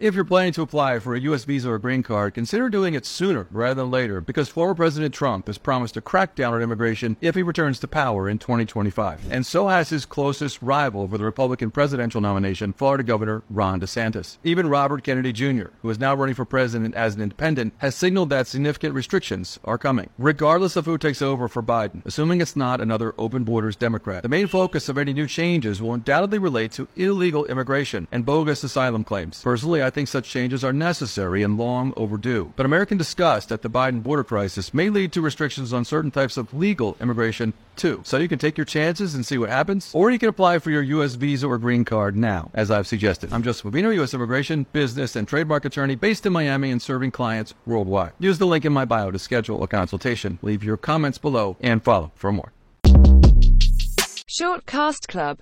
If you're planning to apply for a U.S. visa or green card, consider doing it sooner rather than later because former President Trump has promised to crack down on immigration if he returns to power in 2025. And so has his closest rival for the Republican presidential nomination, Florida Governor Ron DeSantis. Even Robert Kennedy Jr., who is now running for president as an independent, has signaled that significant restrictions are coming. Regardless of who takes over for Biden, assuming it's not another open borders Democrat, the main focus of any new changes will undoubtedly relate to illegal immigration and bogus asylum claims. Personally, I think such changes are necessary and long overdue. But American disgust at the Biden border crisis may lead to restrictions on certain types of legal immigration too. So you can take your chances and see what happens, or you can apply for your U.S. visa or green card now, as I've suggested. I'm Joseph Bovino, U.S. immigration, business, and trademark attorney based in Miami and serving clients worldwide. Use the link in my bio to schedule a consultation. Leave your comments below and follow for more. Shortcast Club